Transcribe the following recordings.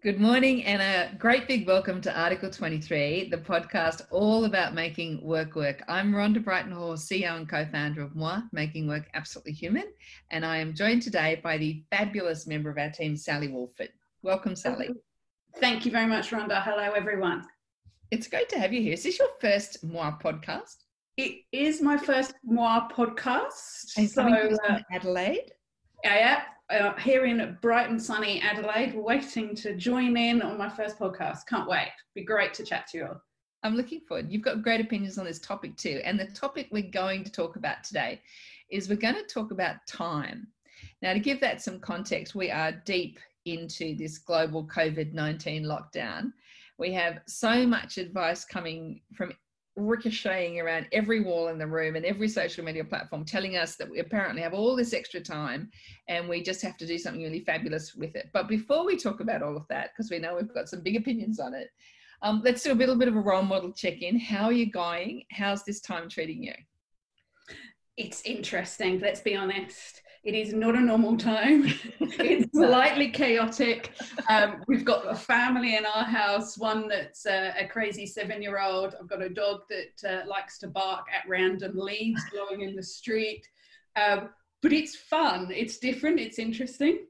Good morning and a great big welcome to Article 23, the podcast all about making work work. I'm Rhonda Brighton-Hall, CEO and co-founder of mwah, Making Work Absolutely Human, and I am joined today by the fabulous member of our team, Sally Wolford. Welcome, Sally. Thank you very much, Rhonda. Hello, everyone. It's great to have you here. Is this your first mwah podcast? It is my first mwah podcast. And so, uh, Adelaide? Yeah, yeah, uh, here in bright and sunny Adelaide, waiting to join in on my first podcast. Can't wait. Be great to chat to you all. I'm looking forward. You've got great opinions on this topic too. And the topic we're going to talk about today is we're going to talk about time. Now, to give that some context, we are deep into this global COVID 19 lockdown. We have so much advice coming from ricocheting around every wall in the room and every social media platform telling us that we apparently have all this extra time and we just have to do something really fabulous with it. But before we talk about all of that, because we know we've got some big opinions on it, um, let's do a little bit of a role model check in. How are you going? How's this time treating you? It's interesting, let's be honest. It is not a normal time. it's slightly chaotic. Um, we've got a family in our house, one that's uh, a crazy seven year old. I've got a dog that uh, likes to bark at random leaves blowing in the street. Um, but it's fun, it's different, it's interesting.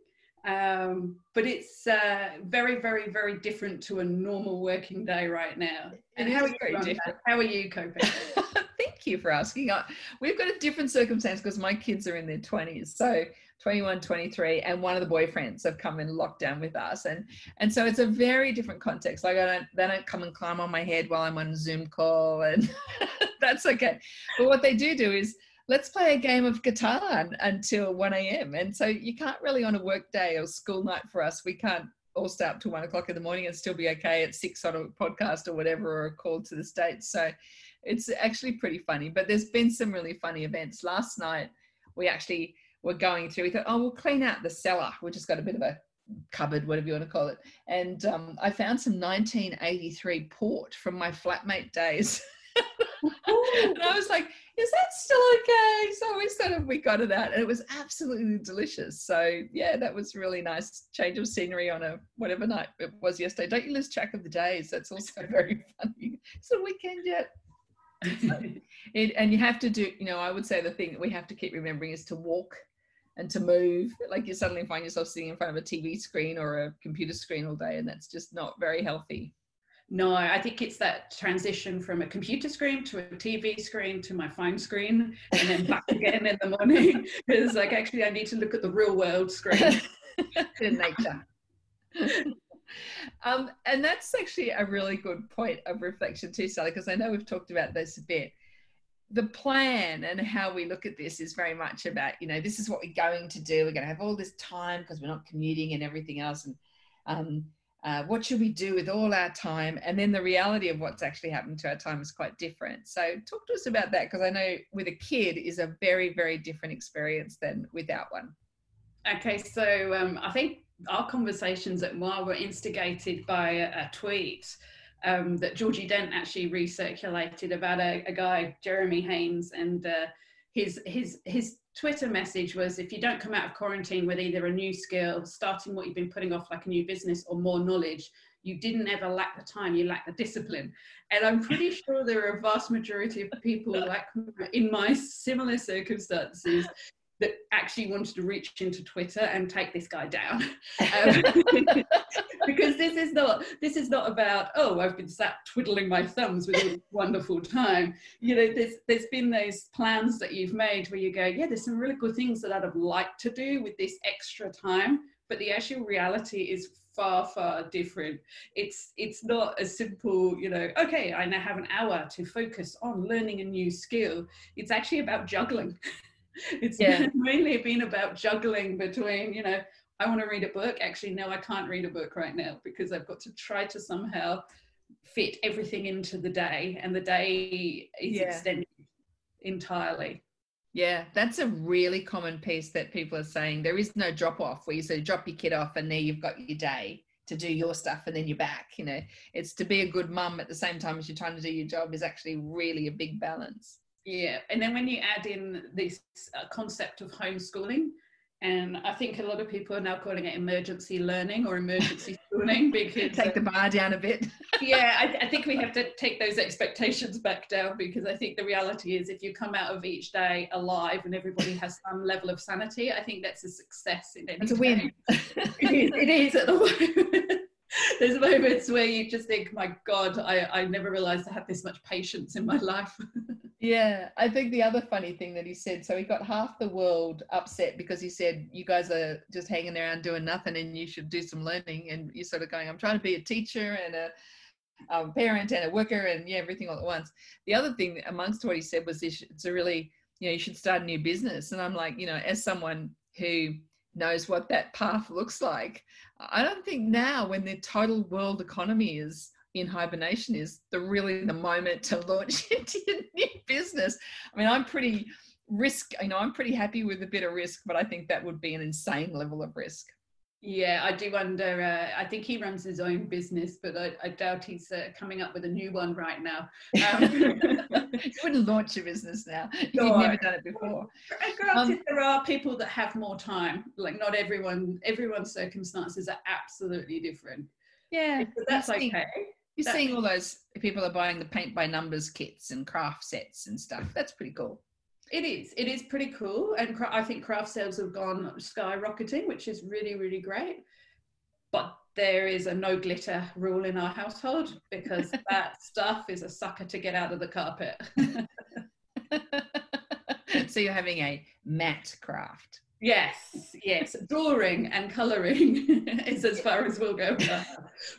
Um, but it's uh, very, very, very different to a normal working day right now. And how are, you, how are you coping? Thank you for asking. We've got a different circumstance because my kids are in their 20s. So 21, 23, and one of the boyfriends have come in lockdown with us. And and so it's a very different context. Like I don't they don't come and climb on my head while I'm on a Zoom call and that's okay. But what they do do is let's play a game of guitar until 1 a.m. And so you can't really on a work day or school night for us, we can't all stay up till one o'clock in the morning and still be okay at six on a podcast or whatever or a call to the States. So it's actually pretty funny. But there's been some really funny events. Last night we actually were going through, we thought, oh, we'll clean out the cellar. We just got a bit of a cupboard, whatever you want to call it. And um, I found some 1983 port from my flatmate days. and I was like, is that still okay? So we sort of we got it out and it was absolutely delicious. So yeah, that was really nice change of scenery on a whatever night it was yesterday. Don't you lose track of the days? That's also very funny. It's the weekend yet. It, and you have to do, you know, I would say the thing that we have to keep remembering is to walk and to move. Like you suddenly find yourself sitting in front of a TV screen or a computer screen all day, and that's just not very healthy. No, I think it's that transition from a computer screen to a TV screen to my phone screen and then back again in the morning. Because like actually I need to look at the real world screen. in nature. um, and that's actually a really good point of reflection too, Sally, because I know we've talked about this a bit. The plan and how we look at this is very much about, you know, this is what we're going to do. We're going to have all this time because we're not commuting and everything else. And um, uh, what should we do with all our time? And then the reality of what's actually happened to our time is quite different. So, talk to us about that because I know with a kid is a very, very different experience than without one. Okay, so um, I think our conversations at mwah were instigated by a, a tweet um, that Georgie Dent actually recirculated about a, a guy, Jeremy Haynes, and uh, his his his Twitter message was if you don't come out of quarantine with either a new skill, starting what you've been putting off like a new business or more knowledge, you didn't ever lack the time, you lack the discipline. And I'm pretty sure there are a vast majority of people like in my similar circumstances that actually wanted to reach into Twitter and take this guy down. Um, because this is not this is not about oh I've been sat twiddling my thumbs with a wonderful time. You know, there's there's been those plans that you've made where you go, yeah, there's some really good things that I'd have liked to do with this extra time, but the actual reality is far far different it's it's not a simple you know okay i now have an hour to focus on learning a new skill it's actually about juggling it's yeah. mainly been about juggling between you know I want to read a book. Actually, no, I can't read a book right now because I've got to try to somehow fit everything into the day, and the day is yeah. extended entirely. Yeah, that's a really common piece that people are saying. There is no drop off where you say drop your kid off and there you've got your day to do your stuff and then you're back. You know, it's to be a good mum at the same time as you're trying to do your job is actually really a big balance. Yeah, and then when you add in this uh, concept of homeschooling, and I think a lot of people are now calling it emergency learning or emergency spooning because take the bar down a bit. yeah, I, I, think we have to take those expectations back down because I think the reality is if you come out of each day alive and everybody has some level of sanity, I think that's a success in any It's a win. it is. It is at the moment. There's moments where you just think, my God, I, I never realized I had this much patience in my life. yeah, I think the other funny thing that he said, so he got half the world upset because he said, You guys are just hanging around doing nothing and you should do some learning. And you're sort of going, I'm trying to be a teacher and a um, parent and a worker and yeah, everything all at once. The other thing amongst what he said was this, it's a really, you know, you should start a new business. And I'm like, you know, as someone who knows what that path looks like. I don't think now, when the total world economy is in hibernation, is the really the moment to launch into your new business. I mean, I'm pretty risk, you know, I'm pretty happy with a bit of risk, but I think that would be an insane level of risk. Yeah, I do wonder. Uh, I think he runs his own business, but I, I doubt he's uh, coming up with a new one right now. Um, you wouldn't launch a business now. You've never done it before. Granted, um, there are people that have more time. Like not everyone, everyone's circumstances are absolutely different. Yeah, but that's okay. You're seeing all those people are buying the paint by numbers kits and craft sets and stuff. That's pretty cool. It is. It is pretty cool, and I think craft sales have gone skyrocketing, which is really, really great. But there is a no glitter rule in our household because that stuff is a sucker to get out of the carpet. so you're having a matte craft. Yes, yes. Drawing and colouring is as far as we'll go.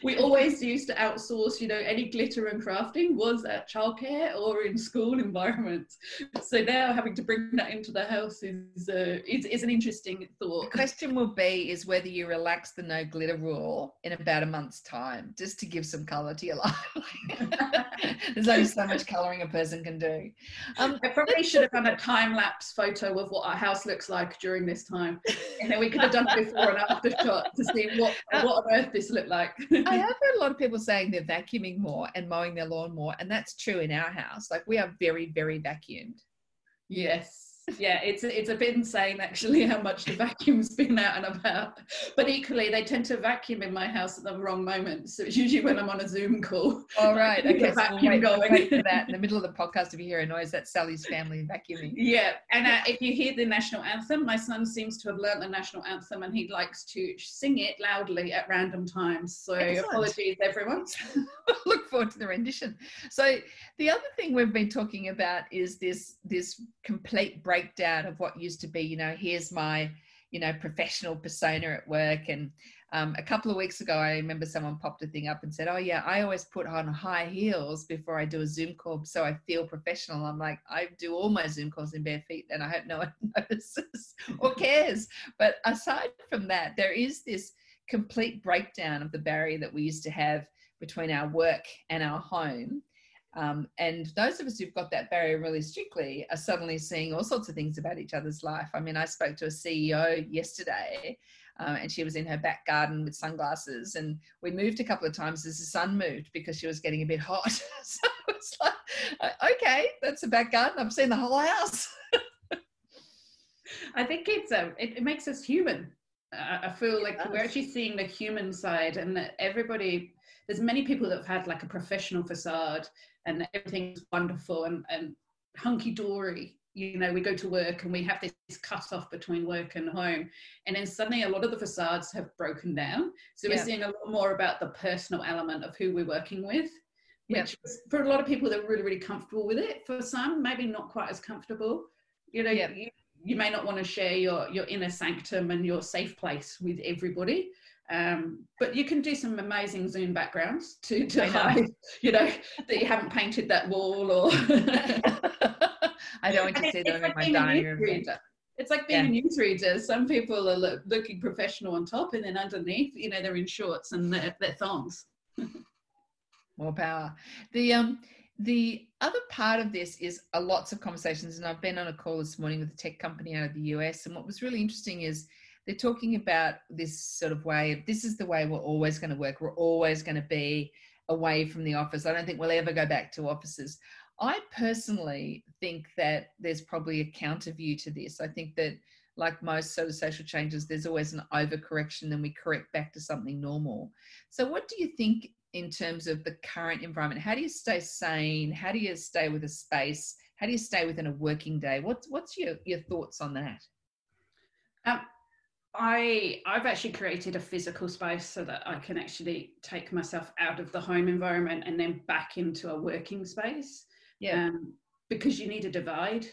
We always used to outsource, you know, any glitter and crafting was at childcare or in school environments. So now having to bring that into the house is uh, is, is an interesting thought. The question will be is whether you relax the no glitter rule in about a month's time, just to give some colour to your life. There's only so much colouring a person can do. Um, I probably should have done a time lapse photo of what our house looks like during this time. And then we could have done before and after shot to see what, what on earth this looked like. I have heard a lot of people saying they're vacuuming more and mowing their lawn more. And that's true in our house. Like we are very, very vacuumed. Yes yeah, it's it's a bit insane actually how much the vacuum's been out and about. But equally, they tend to vacuum in my house at the wrong moment. So it's usually when I'm on a Zoom call. All right, okay. So vacuum we'll wait, going. wait for that in the middle of the podcast. If you hear a noise, that's Sally's family vacuuming. Yeah, and uh, if you hear the national anthem, my son seems to have learnt the national anthem, and he likes to sing it loudly at random times. So Excellent. apologies, everyone. Look forward to the rendition. So the other thing we've been talking about is this this complete break breakdown of what used to be, you know, here's my, you know, professional persona at work. And um, a couple of weeks ago, I remember someone popped a thing up and said, Oh, yeah, I always put on high heels before I do a Zoom call so I feel professional. I'm like, I do all my Zoom calls in bare feet and I hope no one notices or cares. But aside from that, there is this complete breakdown of the barrier that we used to have between our work and our home um, and those of us who've got that barrier really strictly are suddenly seeing all sorts of things about each other's life. I mean, I spoke to a CEO yesterday uh, and she was in her back garden with sunglasses. And we moved a couple of times as the sun moved because she was getting a bit hot. so it's like, okay, that's the back garden. I've seen the whole house. I think it's um, it, it makes us human. I feel like we're actually seeing the human side, and everybody. There's many people that have had like a professional facade, and everything's wonderful and, and hunky dory. You know, we go to work and we have this cut off between work and home. And then suddenly a lot of the facades have broken down. So we're seeing a lot more about the personal element of who we're working with, which yeah. for a lot of people, they're really, really comfortable with it. For some, maybe not quite as comfortable. You know, yeah. you, you may not want to share your, your inner sanctum and your safe place with everybody. Um, but you can do some amazing Zoom backgrounds to, to hide, you know, that you haven't painted that wall or. I don't want to see them like in my dining room. It's like being yeah. a newsreader. Some people are look, looking professional on top, and then underneath, you know, they're in shorts and their, their thongs. More power. The um, the other part of this is a lots of conversations, and I've been on a call this morning with a tech company out of the US, and what was really interesting is they're talking about this sort of way of this is the way we're always going to work. We're always going to be away from the office. I don't think we'll ever go back to offices. I personally think that there's probably a counter view to this. I think that like most sort of social changes, there's always an overcorrection, then we correct back to something normal. So, what do you think in terms of the current environment? How do you stay sane? How do you stay with a space? How do you stay within a working day? What's what's your your thoughts on that? Um, I I've actually created a physical space so that I can actually take myself out of the home environment and then back into a working space. Yeah. Um, because you need a divide.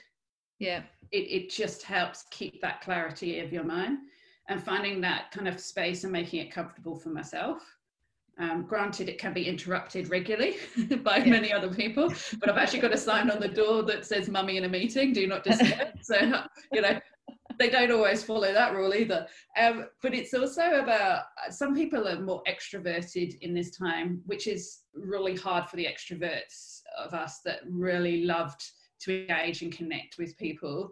Yeah. It it just helps keep that clarity of your mind and finding that kind of space and making it comfortable for myself. Um, granted, it can be interrupted regularly by yeah. many other people, but I've actually got a sign on the door that says "Mummy in a meeting, do not disturb." so you know, they don't always follow that rule either. Um, but it's also about some people are more extroverted in this time, which is really hard for the extroverts of us that really loved to engage and connect with people.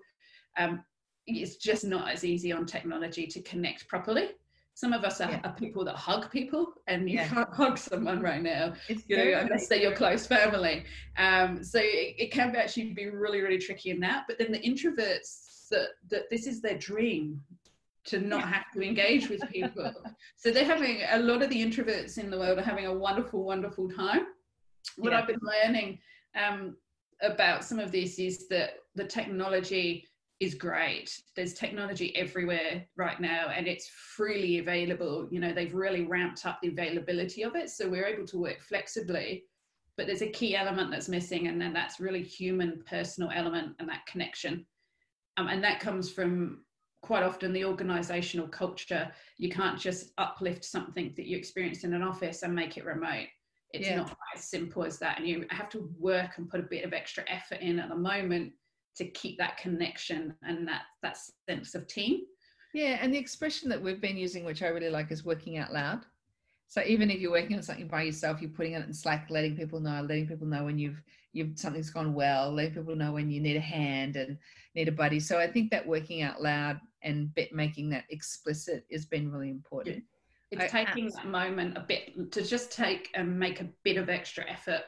Um, it's just not as easy on technology to connect properly. Some of us are, yeah. are people that hug people, and you yeah. can't hug someone right now, it's you know, unless they're your close family. Um, so it, it can actually be really, really tricky in that. But then the introverts that that this is their dream to not have to engage with people. so they're having a lot of the introverts in the world are having a wonderful, wonderful time. What yeah. I've been learning um, about some of this is that the technology is great. There's technology everywhere right now and it's freely available. You know, they've really ramped up the availability of it. So we're able to work flexibly. But there's a key element that's missing, and then that's really human, personal element and that connection. Um, and that comes from quite often the organizational culture. You can't just uplift something that you experienced in an office and make it remote. It's yeah. not as simple as that. And you have to work and put a bit of extra effort in at the moment to keep that connection and that that sense of team yeah and the expression that we've been using which i really like is working out loud so even if you're working on something by yourself you're putting it in slack letting people know letting people know when you've you've something's gone well let people know when you need a hand and need a buddy. So i think that working out loud and bit making that explicit has been really important. Yeah. it's I, taking that moment a bit to just take and make a bit of extra effort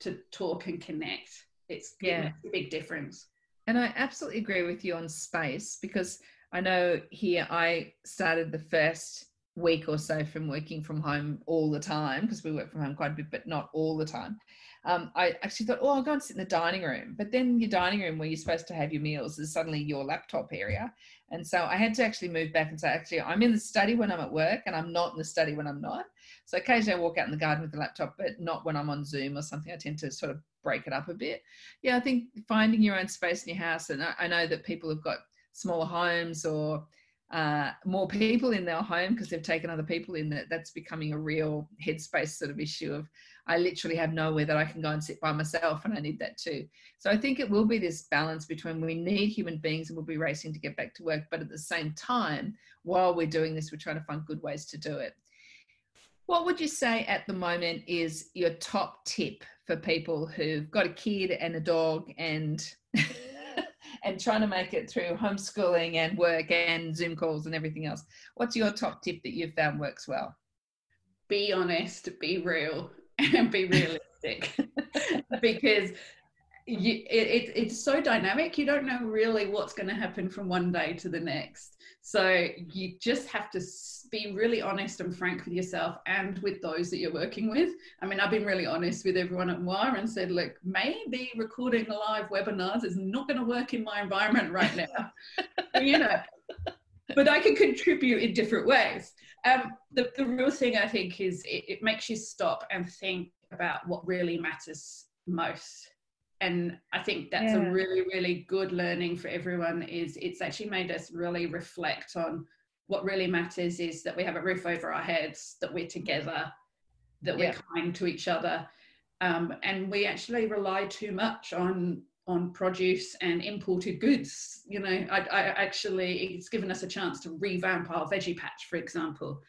to talk and connect. It's yeah. it a big difference. And I absolutely agree with you on space because I know here I started the first week or so from working from home all the time because we work from home quite a bit, but not all the time. Um, I actually thought, oh, I'll go and sit in the dining room. But then your dining room where you're supposed to have your meals is suddenly your laptop area. And so I had to actually move back and say, actually, I'm in the study when I'm at work and I'm not in the study when I'm not. So occasionally I walk out in the garden with the laptop, but not when I'm on Zoom or something. I tend to sort of break it up a bit. Yeah, I think finding your own space in your house, and I, I know that people have got smaller homes or uh, more people in their home because they've taken other people in that that's becoming a real headspace sort of issue of i literally have nowhere that i can go and sit by myself and i need that too. So i think it will be this balance between we need human beings and we'll be racing to get back to work but at the same time while we're doing this we're trying to find good ways to do it. What would you say at the moment is your top tip for people who've got a kid and a dog and and trying to make it through homeschooling and work and Zoom calls and everything else? What's your top tip that you've found works well? Be honest, be real, and be realistic. because you, it, it, it's so dynamic you don't know really what's going to happen from one day to the next so you just have to be really honest and frank with yourself and with those that you're working with. I mean i've been really honest with everyone at mwah and said look maybe recording live webinars is not going to work in my environment right now. You know but i can contribute in different ways. Um, the, the real thing i think is it, it makes you stop and think about what really matters most and i think that's yeah. a really really good learning for everyone is it's actually made us really reflect on what really matters is that we have a roof over our heads that we're together that we're kind to each other um, and we actually rely too much on on produce and imported goods you know. I, I actually it's given us a chance to revamp our veggie patch for example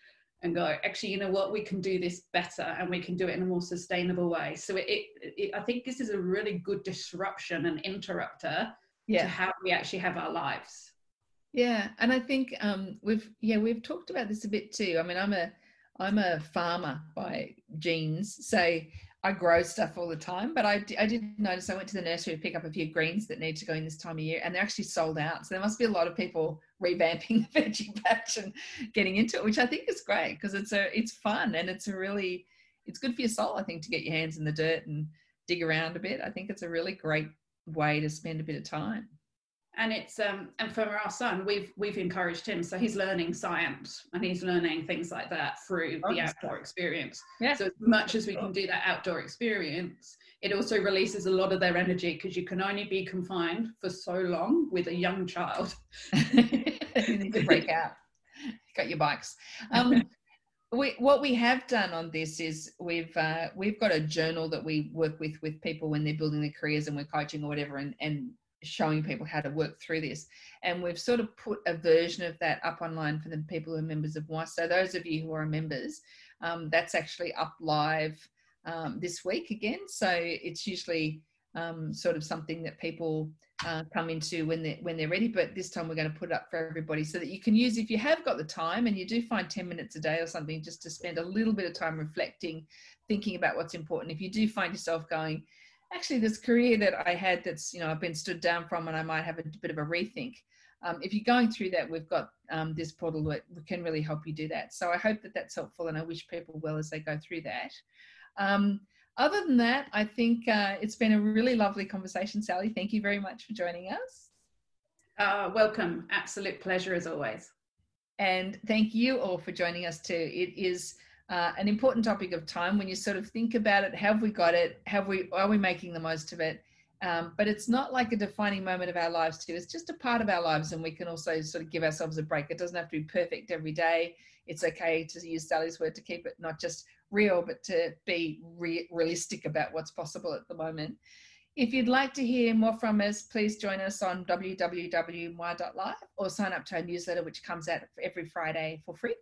and go actually you know what? We can do this better and we can do it in a more sustainable way. So it, it, it i think this is a really good disruption and interrupter yeah. to how we actually have our lives. Yeah and i think um we've yeah we've talked about this a bit too. I mean i'm a i'm a farmer by genes. So I grow stuff all the time, but I, I did notice I went to the nursery to pick up a few greens that need to go in this time of year, and they're actually sold out. So there must be a lot of people revamping the veggie patch and getting into it, which I think is great because it's a it's fun and it's a really it's good for your soul. I think to get your hands in the dirt and dig around a bit. I think it's a really great way to spend a bit of time and it's um and for our son we've we've encouraged him. So he's learning science and he's learning things like that through the outdoor experience. Yeah. so as much as we can do that outdoor experience it also releases a lot of their energy because you can only be confined for so long with a young child. You need to break out. Got your bikes. Um we, what we have done on this is we've uh, we've got a journal that we work with with people when they're building their careers and we're coaching or whatever and, and showing people how to work through this. And we've sort of put a version of that up online for the people who are members of WISE. So those of you who are members, um, that's actually up live um, this week again. So it's usually um, sort of something that people uh, come into when they're when they're ready. But this time we're going to put it up for everybody so that you can use if you have got the time and you do find 10 minutes a day or something just to spend a little bit of time reflecting, thinking about what's important. If you do find yourself going, actually this career that I had that's, you know, I've been stood down from and I might have a bit of a rethink. Um, if you're going through that, we've got um, this portal that can really help you do that. So I hope that that's helpful and I wish people well as they go through that. Um, other than that, I think uh, it's been a really lovely conversation, Sally. Thank you very much for joining us. Uh, welcome. Absolute pleasure as always. And thank you all for joining us too. It is uh, an important topic of time when you sort of think about it. Have we got it? Have we are we making the most of it? Um, but it's not like a defining moment of our lives too. It's just a part of our lives and we can also sort of give ourselves a break. It doesn't have to be perfect every day. It's okay to use sally's word to keep it not just real but to be re- realistic about what's possible at the moment if you'd like to hear more from us, please join us on www.mwah.live or sign up to our newsletter, which comes out every Friday for free.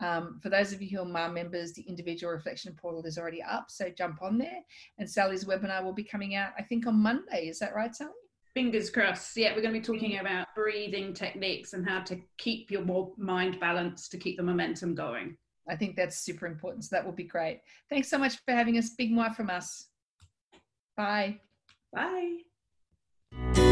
Um, for those of you who are mwah members, the individual reflection portal is already up, so jump on there. And Sally's webinar will be coming out, I think, on Monday. Is that right, Sally? Fingers crossed. Yeah, we're going to be talking about breathing techniques and how to keep your mind balanced to keep the momentum going. I think that's super important. So that will be great. Thanks so much for having us. Big mwah from us. Bye. Bye.